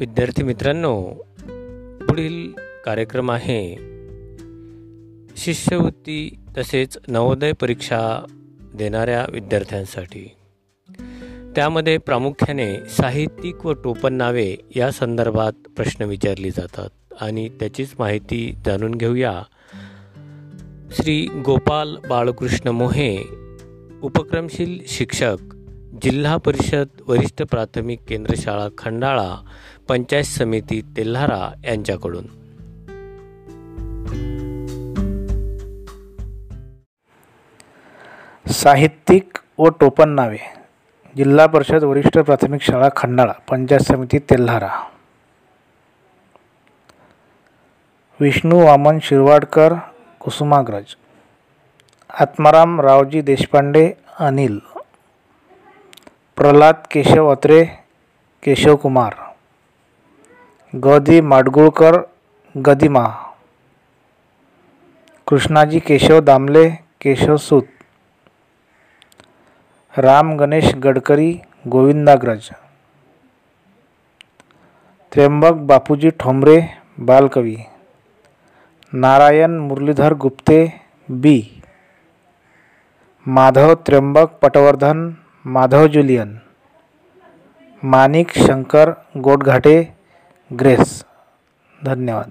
विद्यार्थी मित्रांनो पुढील कार्यक्रम आहे. शिष्यवृत्ती तसेच नवोदय परीक्षा देणाऱ्या विद्यार्थ्यांसाठी. त्यामध्ये प्रामुख्याने साहित्यिक व टोपण नावे या संदर्भात प्रश्न विचारली जातात आणि त्याचीच माहिती जाणून घेऊया. श्री गोपाल बाळकृष्ण मोहे उपक्रमशील शिक्षक जिल्हा परिषद वरिष्ठ प्राथमिक केंद्र शाळा खंडाळा पंचायत समिती तेल्हारा यांच्याकडून. साहित्यिक व टोपण नावे. जिल्हा परिषद वरिष्ठ प्राथमिक शाळा खंडाळा पंचायत समिती तेल्हारा. विष्णू वामन शिरवाडकर कुसुमाग्रज. आत्माराम रावजी देशपांडे अनिल. प्रल्हाद केशव अत्रे, केशव कुमार। गदी Madgulkar Gadima Krishnaji, Keshav Damle Keshavsut Ram Ganesh Gadkari, Govindagraj. Tryambak Bapuji Thombare, Balkavi. Narayan Murlidhar Gupte, B. Madhav Tryambak Patwardhan Madhav Julian Manik Shankar Godghate Grace. धन्यवाद.